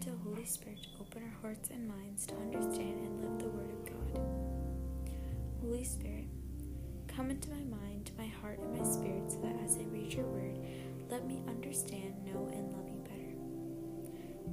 to Holy Spirit open our hearts and minds to understand and live the Word of God. Holy Spirit, come into my mind, my heart, and my spirit so that as I read your Word, let me understand, know, and love you better.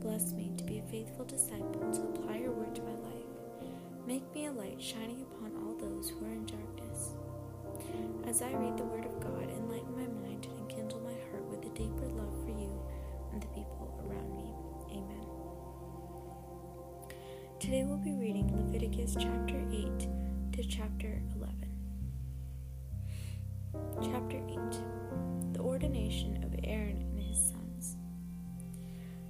Bless me to be a faithful disciple to apply your Word to my life. Make me a light shining upon all those who are in darkness. As I read the Word of God, enlighten my Today we'll be reading Leviticus chapter 8 to chapter 11. Chapter 8 The ordination of Aaron and his sons.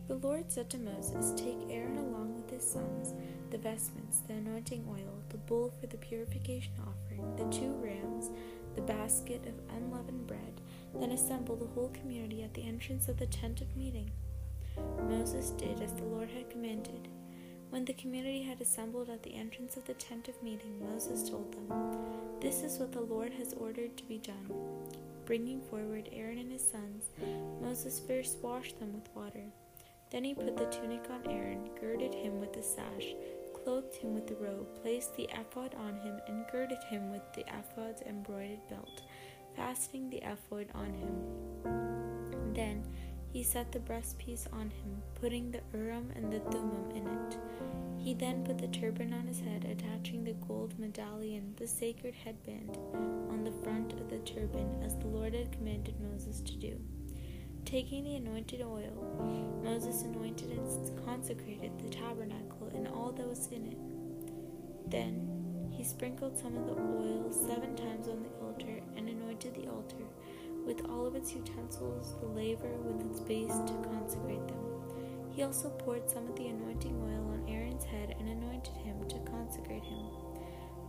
The Lord said to Moses, Take Aaron along with his sons, the vestments, the anointing oil, the bull for the purification offering, the two rams, the basket of unleavened bread, then assemble the whole community at the entrance of the tent of meeting. Moses did as the Lord had commanded. When the community had assembled at the entrance of the tent of meeting, Moses told them, This is what the Lord has ordered to be done. Bringing forward Aaron and his sons, Moses first washed them with water. Then he put the tunic on Aaron, girded him with the sash, clothed him with the robe, placed the ephod on him, and girded him with the ephod's embroidered belt, fastening the ephod on him. Then he set the breastpiece on him, putting the Urim and the Thummim in it. He then put the turban on his head, attaching the gold medallion, the sacred headband, on the front of the turban, as the Lord had commanded Moses to do. Taking the anointed oil, Moses anointed and consecrated the tabernacle and all that was in it. Then he sprinkled some of the oil seven times on the altar and anointed the altar with all of its utensils, the laver with its base to consecrate them. He also poured some of the anointing oil on Aaron's head and anointed him to consecrate him.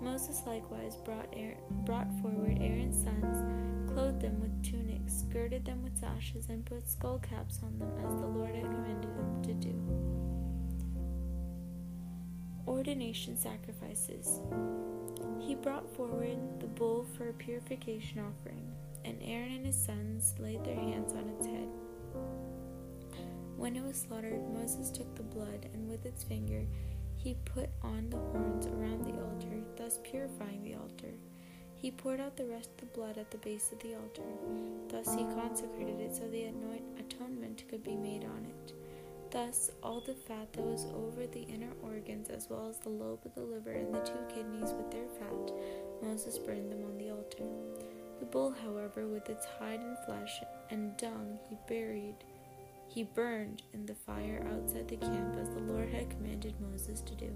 Moses likewise brought, Aaron, brought forward Aaron's sons, clothed them with tunics, girded them with sashes, and put skull caps on them as the Lord had commanded him to do. Ordination sacrifices. He brought forward the bull for a purification offering, and Aaron and his sons laid their hands on its head. When it was slaughtered, Moses took the blood, and with its finger he put on the horns around the altar, thus purifying the altar. He poured out the rest of the blood at the base of the altar. Thus he consecrated it so the atonement could be made on it. Thus, all the fat that was over the inner organs, as well as the lobe of the liver and the two kidneys with their fat, Moses burned them on the altar. The bull, however, with its hide and flesh and dung, he buried he burned in the fire outside the camp as the Lord had commanded Moses to do.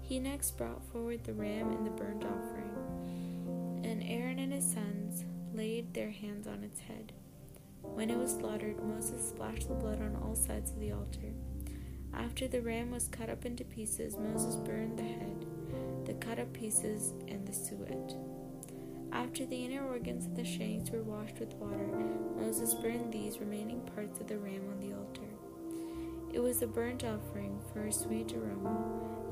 He next brought forward the ram and the burnt offering, and Aaron and his sons laid their hands on its head. When it was slaughtered, Moses splashed the blood on all sides of the altar. After the ram was cut up into pieces, Moses burned the head, the cut up pieces, and the suet. After the inner organs of the shanks were washed with water, Moses burned these remaining parts of the ram on the altar. It was a burnt offering for a sweet aroma,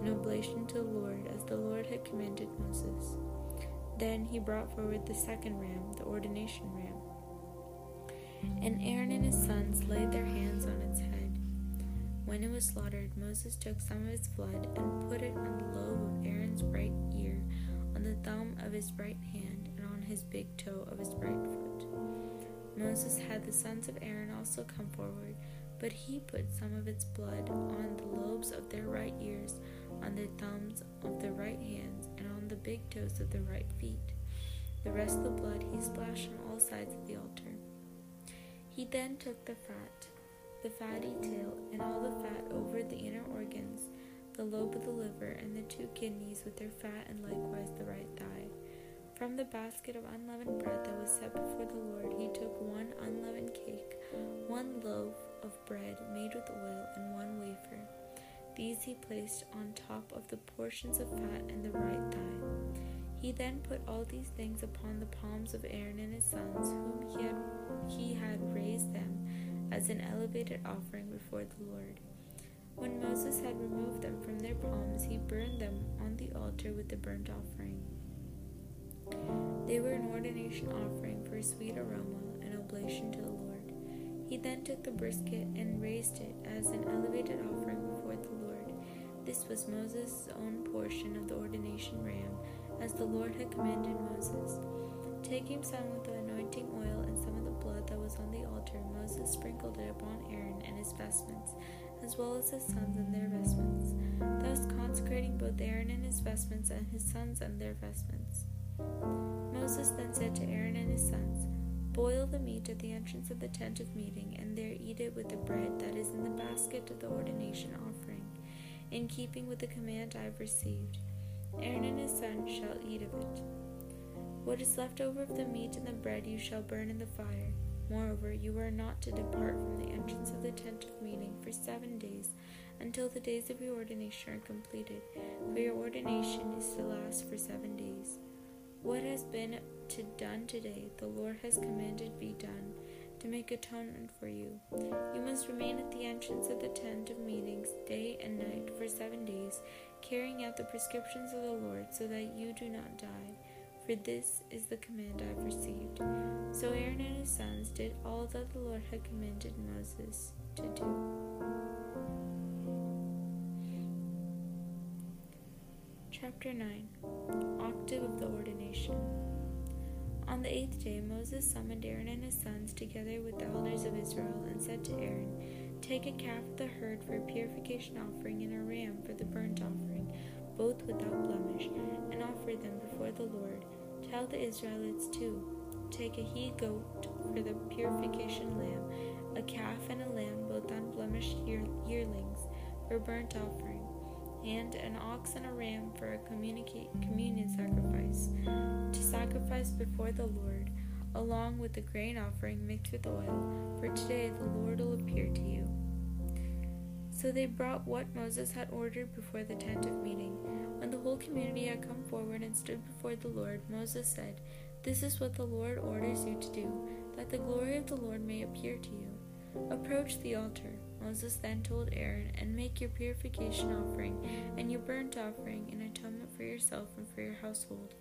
an oblation to the Lord, as the Lord had commanded Moses. Then he brought forward the second ram, the ordination ram. And Aaron and his sons laid their hands on its head. When it was slaughtered, Moses took some of its blood and put it on the lobe of Aaron's right ear, on the thumb of his right hand his big toe of his right foot. Moses had the sons of Aaron also come forward, but he put some of its blood on the lobes of their right ears, on the thumbs of their right hands, and on the big toes of their right feet. The rest of the blood he splashed on all sides of the altar. He then took the fat, the fatty tail, and all the fat over the inner organs, the lobe of the liver, and the two kidneys with their fat, and likewise the right thigh. From the basket of unleavened bread that was set before the Lord, he took one unleavened cake, one loaf of bread made with oil, and one wafer. These he placed on top of the portions of fat and the right thigh. He then put all these things upon the palms of Aaron and his sons, whom he had, he had raised them as an elevated offering before the Lord. When Moses had removed them from their palms, he burned them on the altar with the burnt offering. They were an ordination offering for a sweet aroma, an oblation to the Lord. He then took the brisket and raised it as an elevated offering before the Lord. This was Moses' own portion of the ordination ram, as the Lord had commanded Moses. Taking some of the anointing oil and some of the blood that was on the altar, Moses sprinkled it upon Aaron and his vestments, as well as his sons and their vestments, thus consecrating both Aaron and his vestments and his sons and their vestments. Moses then said to Aaron and his sons, Boil the meat at the entrance of the tent of meeting, and there eat it with the bread that is in the basket of the ordination offering, in keeping with the command I have received. Aaron and his sons shall eat of it. What is left over of the meat and the bread you shall burn in the fire. Moreover, you are not to depart from the entrance of the tent of meeting for seven days, until the days of your ordination are completed, for your ordination is to last for seven days. What has been to done today, the Lord has commanded be done, to make atonement for you. You must remain at the entrance of the tent of meetings day and night for seven days, carrying out the prescriptions of the Lord, so that you do not die for this is the command I have received. So Aaron and his sons did all that the Lord had commanded Moses to do. Chapter 9 Octave of the Ordination On the eighth day, Moses summoned Aaron and his sons together with the elders of Israel and said to Aaron, Take a calf of the herd for a purification offering and a ram for the burnt offering, both without blemish, and offer them before the Lord. Tell the Israelites too take a he goat for the purification lamb, a calf and a lamb, both unblemished year- yearlings, for burnt offering, and an ox and a ram for a communion sacrifice, to sacrifice before the Lord, along with the grain offering mixed with oil, for today the Lord will appear to you. So they brought what Moses had ordered before the tent of meeting. When the whole community had come forward and stood before the Lord, Moses said, This is what the Lord orders you to do, that the glory of the Lord may appear to you. Approach the altar. Moses then told Aaron, And make your purification offering and your burnt offering in atonement for yourself and for your household.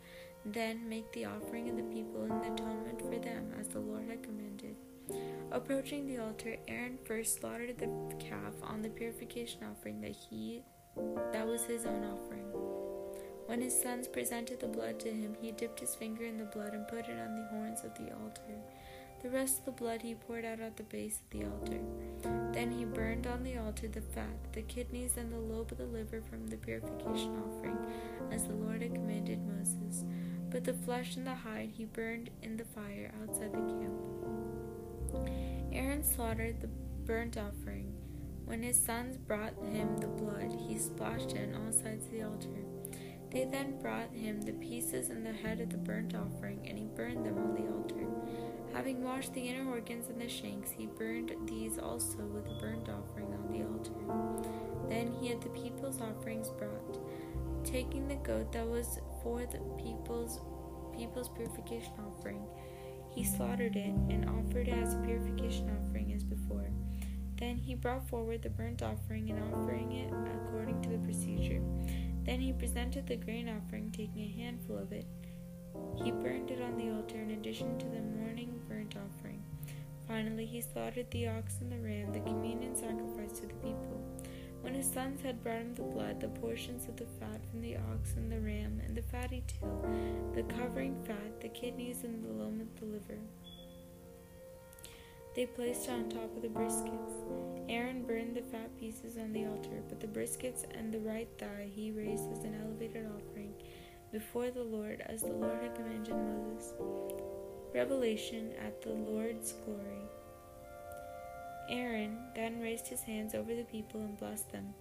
Then make the offering of the people in atonement for them, as the Lord had commanded. Approaching the altar, Aaron first slaughtered the calf on the purification offering that he that was his own offering. When his sons presented the blood to him, he dipped his finger in the blood and put it on the horns of the altar. The rest of the blood he poured out at the base of the altar. Then he burned on the altar the fat, the kidneys, and the lobe of the liver from the purification offering, as the Lord had commanded Moses. But the flesh and the hide he burned in the fire outside the camp. Aaron slaughtered the burnt offering. When his sons brought him the blood, he splashed it on all sides of the altar. They then brought him the pieces and the head of the burnt offering, and he burned them on the altar. Having washed the inner organs and the shanks, he burned these also with the burnt offering on the altar. Then he had the people's offerings brought, taking the goat that was for the people's people's purification offering he slaughtered it and offered it as a purification offering as before. Then he brought forward the burnt offering and offering it according to the procedure. Then he presented the grain offering, taking a handful of it. He burned it on the altar in addition to the morning burnt offering. Finally, he slaughtered the ox and the ram, the communion sacrifice to the people. When his sons had brought him the blood, the portions of the fat from the ox and the ram, and the fatty tail, the covering fat, the kidneys, and the lobe of the liver, they placed it on top of the briskets. Aaron burned the fat pieces on the altar, but the briskets and the right thigh he raised as an elevated offering before the Lord, as the Lord had commanded Moses. Revelation at the Lord's glory. Aaron then raised his hands over the people and blessed them.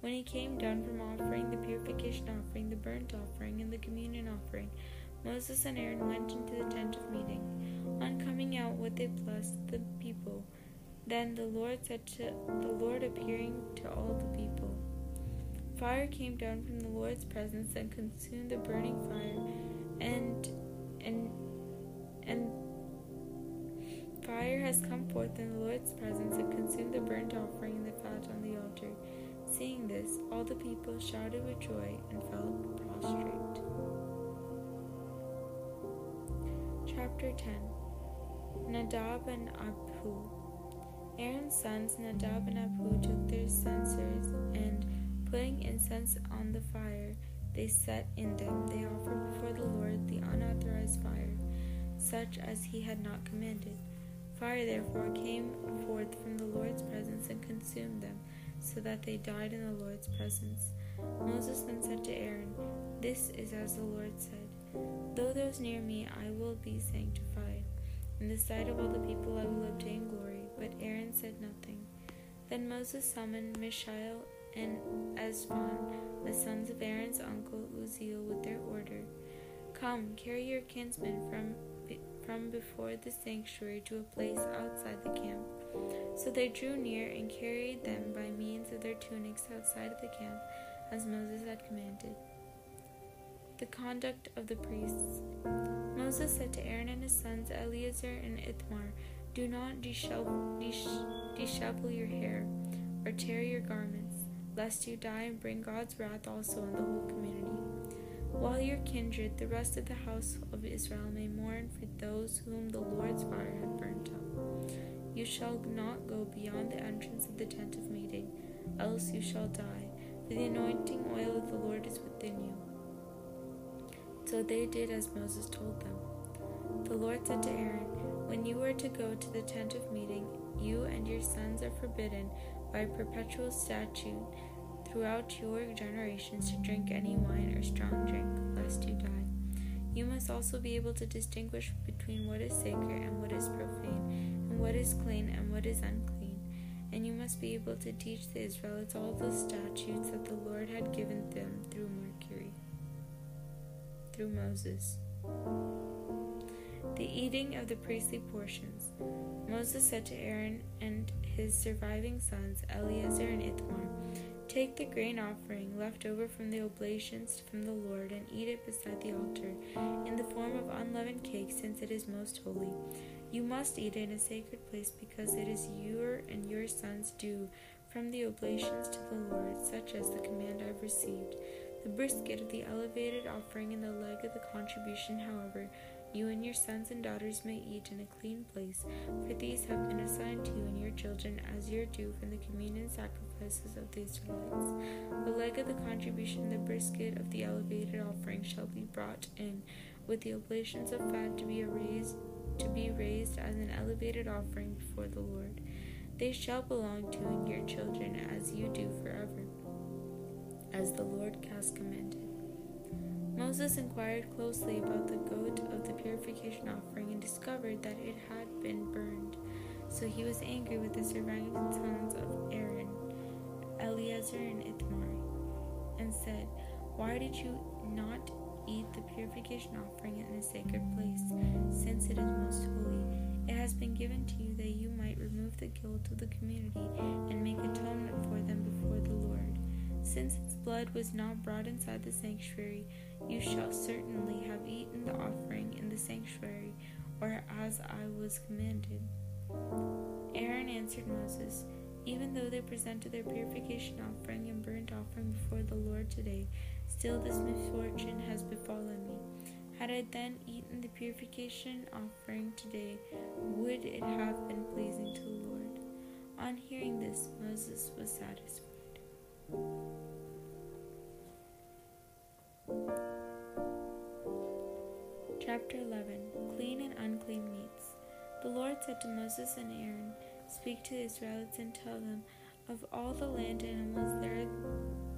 When he came down from offering the purification offering, the burnt offering, and the communion offering, Moses and Aaron went into the tent of meeting. On coming out, would they blessed the people. Then the Lord said to the Lord appearing to all the people. Fire came down from the Lord's presence and consumed the burning fire, and and and Fire has come forth in the Lord's presence and consumed the burnt offering and the fat on the altar. Seeing this, all the people shouted with joy and fell prostrate. Chapter 10 Nadab and Abihu Aaron's sons Nadab and Abihu took their censers, and putting incense on the fire, they set in them. They offered before the Lord the unauthorized fire, such as he had not commanded. Fire therefore came forth from the Lord's presence and consumed them, so that they died in the Lord's presence. Moses then said to Aaron, This is as the Lord said Though those near me, I will be sanctified. In the sight of all the people, I will obtain glory. But Aaron said nothing. Then Moses summoned Mishael and Elzaphan, the sons of Aaron's uncle Uzziel, with their order Come, carry your kinsmen from from before the sanctuary to a place outside the camp. So they drew near and carried them by means of their tunics outside of the camp, as Moses had commanded. The conduct of the priests. Moses said to Aaron and his sons Eleazar and Ithamar, Do not dishevel your hair or tear your garments, lest you die and bring God's wrath also on the whole community. While your kindred, the rest of the house of Israel, may mourn for those whom the Lord's fire had burnt up. You shall not go beyond the entrance of the tent of meeting, else you shall die, for the anointing oil of the Lord is within you. So they did as Moses told them. The Lord said to Aaron, When you are to go to the tent of meeting, you and your sons are forbidden by perpetual statute throughout your generations to drink any wine or strong drink, lest you die. You must also be able to distinguish between what is sacred and what is profane, and what is clean and what is unclean. And you must be able to teach the Israelites all the statutes that the Lord had given them through Mercury, through Moses. The eating of the priestly portions. Moses said to Aaron and his surviving sons, Eleazar and Ithamar, Take the grain offering left over from the oblations from the Lord and eat it beside the altar in the form of unleavened cake, since it is most holy. You must eat it in a sacred place because it is your and your sons' due from the oblations to the Lord, such as the command I've received. The brisket of the elevated offering and the leg of the contribution, however, you and your sons and daughters may eat in a clean place, for these have been assigned to you and your children as your due from the communion sacrifices of the Israelites. The leg of the contribution, the brisket of the elevated offering, shall be brought in, with the oblations of fat to be raised to be raised as an elevated offering before the Lord. They shall belong to you and your children as you do forever, as the Lord has commanded. Moses inquired closely about the goat of the purification offering and discovered that it had been burned. So he was angry with the surviving sons of Aaron, Eleazar and Ithamar, and said, Why did you not eat the purification offering in a sacred place, since it is most holy? It has been given to you that you might remove the guilt of the community and make atonement for them before the Lord. Since its blood was not brought inside the sanctuary, you shall certainly have eaten the offering in the sanctuary, or as I was commanded. Aaron answered Moses, Even though they presented their purification offering and burnt offering before the Lord today, still this misfortune has befallen me. Had I then eaten the purification offering today, would it have been pleasing to the Lord? On hearing this, Moses was satisfied. Chapter 11 Clean and Unclean Meats. The Lord said to Moses and Aaron, Speak to the Israelites and tell them, Of all the land animals, there,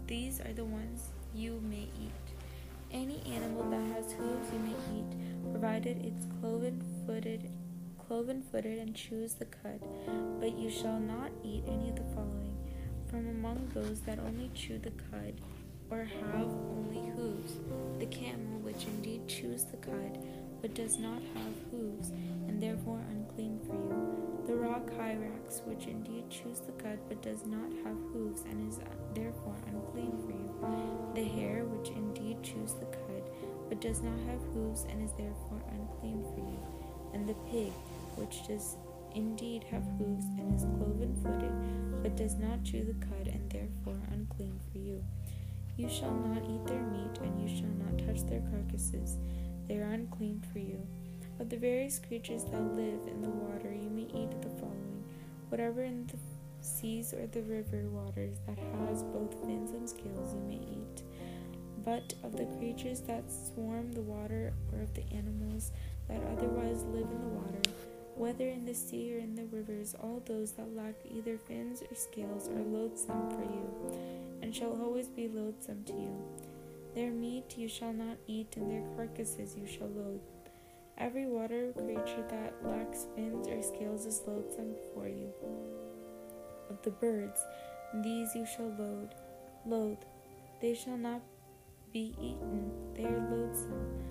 these are the ones you may eat. Any animal that has hooves you may eat, provided it's cloven footed cloven footed and chews the cud, but you shall not eat any of the following from among those that only chew the cud or have only hooves, the camel, which indeed chews the cud, but does not have hooves, and therefore unclean for you, the rock hyrax, which indeed chews the cud, but does not have hooves, and is uh, therefore unclean for you, the hare, which indeed chews the cud, but does not have hooves, and is therefore unclean for you, and the pig, which does indeed have hooves and is cloven footed, but does not chew the cud, and therefore unclean for you. You shall not eat their meat, and you shall not touch their carcasses. They are unclean for you. Of the various creatures that live in the water, you may eat the following Whatever in the seas or the river waters that has both fins and scales you may eat. But of the creatures that swarm the water, or of the animals that otherwise live in the water, whether in the sea or in the rivers, all those that lack either fins or scales are loathsome for you, and shall always be loathsome to you. Their meat you shall not eat, and their carcasses you shall loathe. Every water creature that lacks fins or scales is loathsome before you. Of the birds, these you shall loathe, loathe. They shall not be eaten, they are loathsome.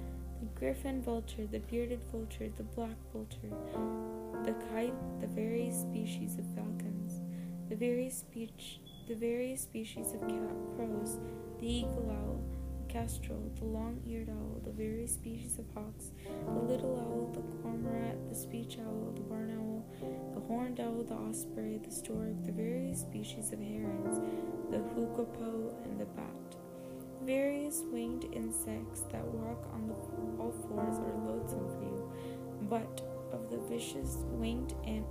The griffin vulture, the bearded vulture, the black vulture, the kite, the various species of falcons, the various speech, the various species of cat crows, the eagle owl, the kestrel, the long-eared owl, the various species of hawks, the little owl, the cormorant, the speech owl, the barn owl, the horned owl, the osprey, the stork, the various species of herons, the hoopoe, and the bat. Various winged insects that walk on the all fours are loathsome for you, but of the vicious winged and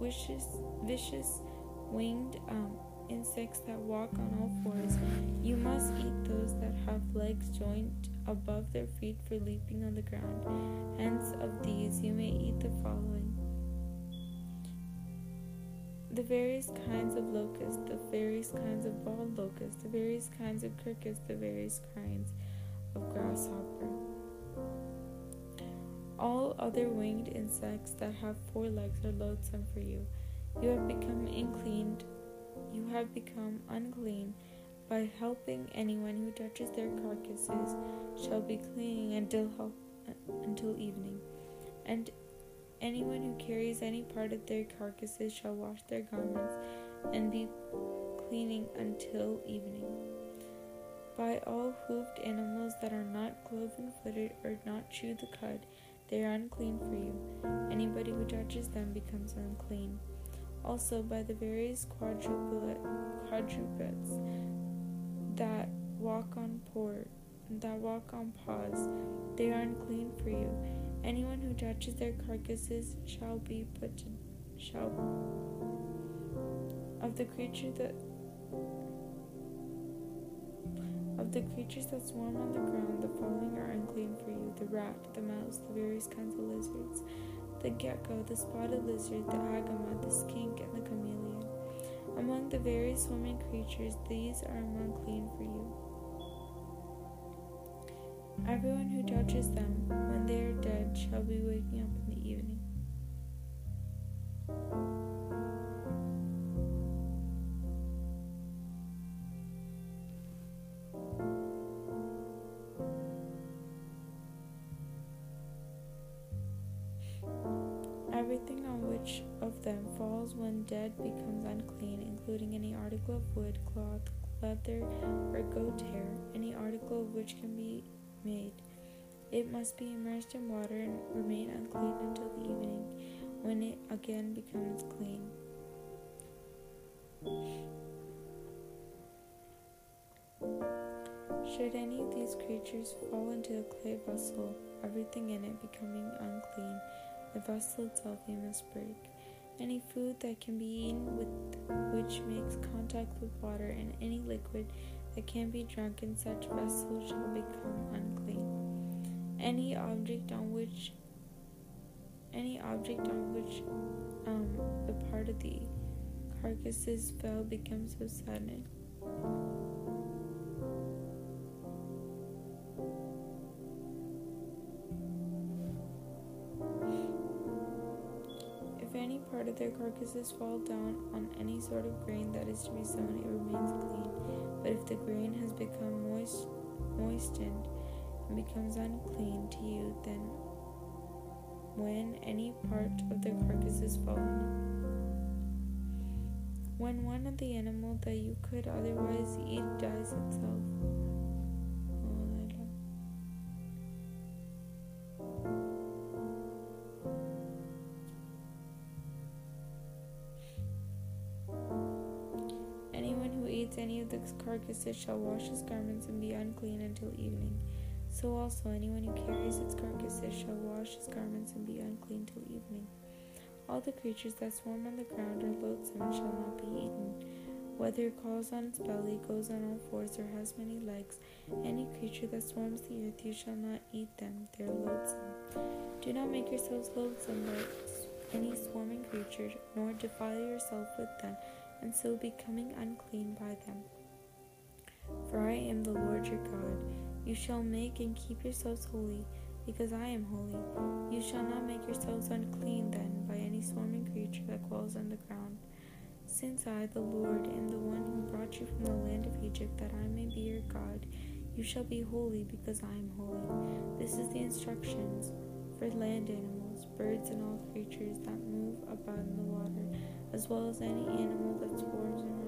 vicious, vicious winged um, insects that walk on all fours, you must eat those that have legs joined above their feet for leaping on the ground. Hence, of these you may eat the following the various kinds of locusts, the various kinds of bald locusts, the various kinds of crickets, the various kinds of grasshopper. All other winged insects that have four legs are loathsome for you. You have become unclean. You have become unclean by helping anyone who touches their carcasses shall be clean until help, until evening. And Anyone who carries any part of their carcasses shall wash their garments and be cleaning until evening. By all hoofed animals that are not cloven footed or not chew the cud, they are unclean for you. Anybody who touches them becomes unclean. Also, by the various quadrupeds that walk on port, that walk on paws, they are unclean for you Anyone who touches their carcasses shall be put to shall of the creature that of the creatures that swarm on the ground, the following are unclean for you: the rat, the mouse, the various kinds of lizards, the gecko, the spotted lizard, the agama, the skink, and the chameleon. Among the various swimming creatures, these are unclean for you. Everyone who touches them when they are dead shall be waking up in the evening. Everything on which of them falls when dead becomes unclean, including any article of wood, cloth, leather, or goat hair, any article which can be. It must be immersed in water and remain unclean until the evening, when it again becomes clean. Should any of these creatures fall into a clay vessel, everything in it becoming unclean, the vessel itself must break. Any food that can be eaten with which makes contact with water and any liquid that can be drunk in such vessels shall become unclean. Any object on which any object on which um, the part of the carcasses fell becomes so sudden. If any part of their carcasses fall down on any sort of grain that is to be sown, it remains clean. But if the grain has become moist, moistened and becomes unclean to you, then when any part of the carcass is fallen, when one of the animal that you could otherwise eat dies itself, Anyone who eats any of the carcasses shall wash his garments and be unclean until evening. So also anyone who carries its carcasses shall wash his garments and be unclean till evening. All the creatures that swarm on the ground are loathsome and shall not be eaten. Whether it crawls on its belly, goes on all fours, or has many legs, any creature that swarms the earth, you shall not eat them. They are loathsome. Do not make yourselves loathsome by any swarming creature, nor defile yourself with them, and so becoming unclean by them. For I am the Lord your God. You shall make and keep yourselves holy, because I am holy. You shall not make yourselves unclean then by any swarming creature that crawls on the ground. Since I, the Lord, am the one who brought you from the land of Egypt, that I may be your God, you shall be holy, because I am holy. This is the instructions for land animals, birds, and all creatures that move about in the water, as well as any animal that swarms around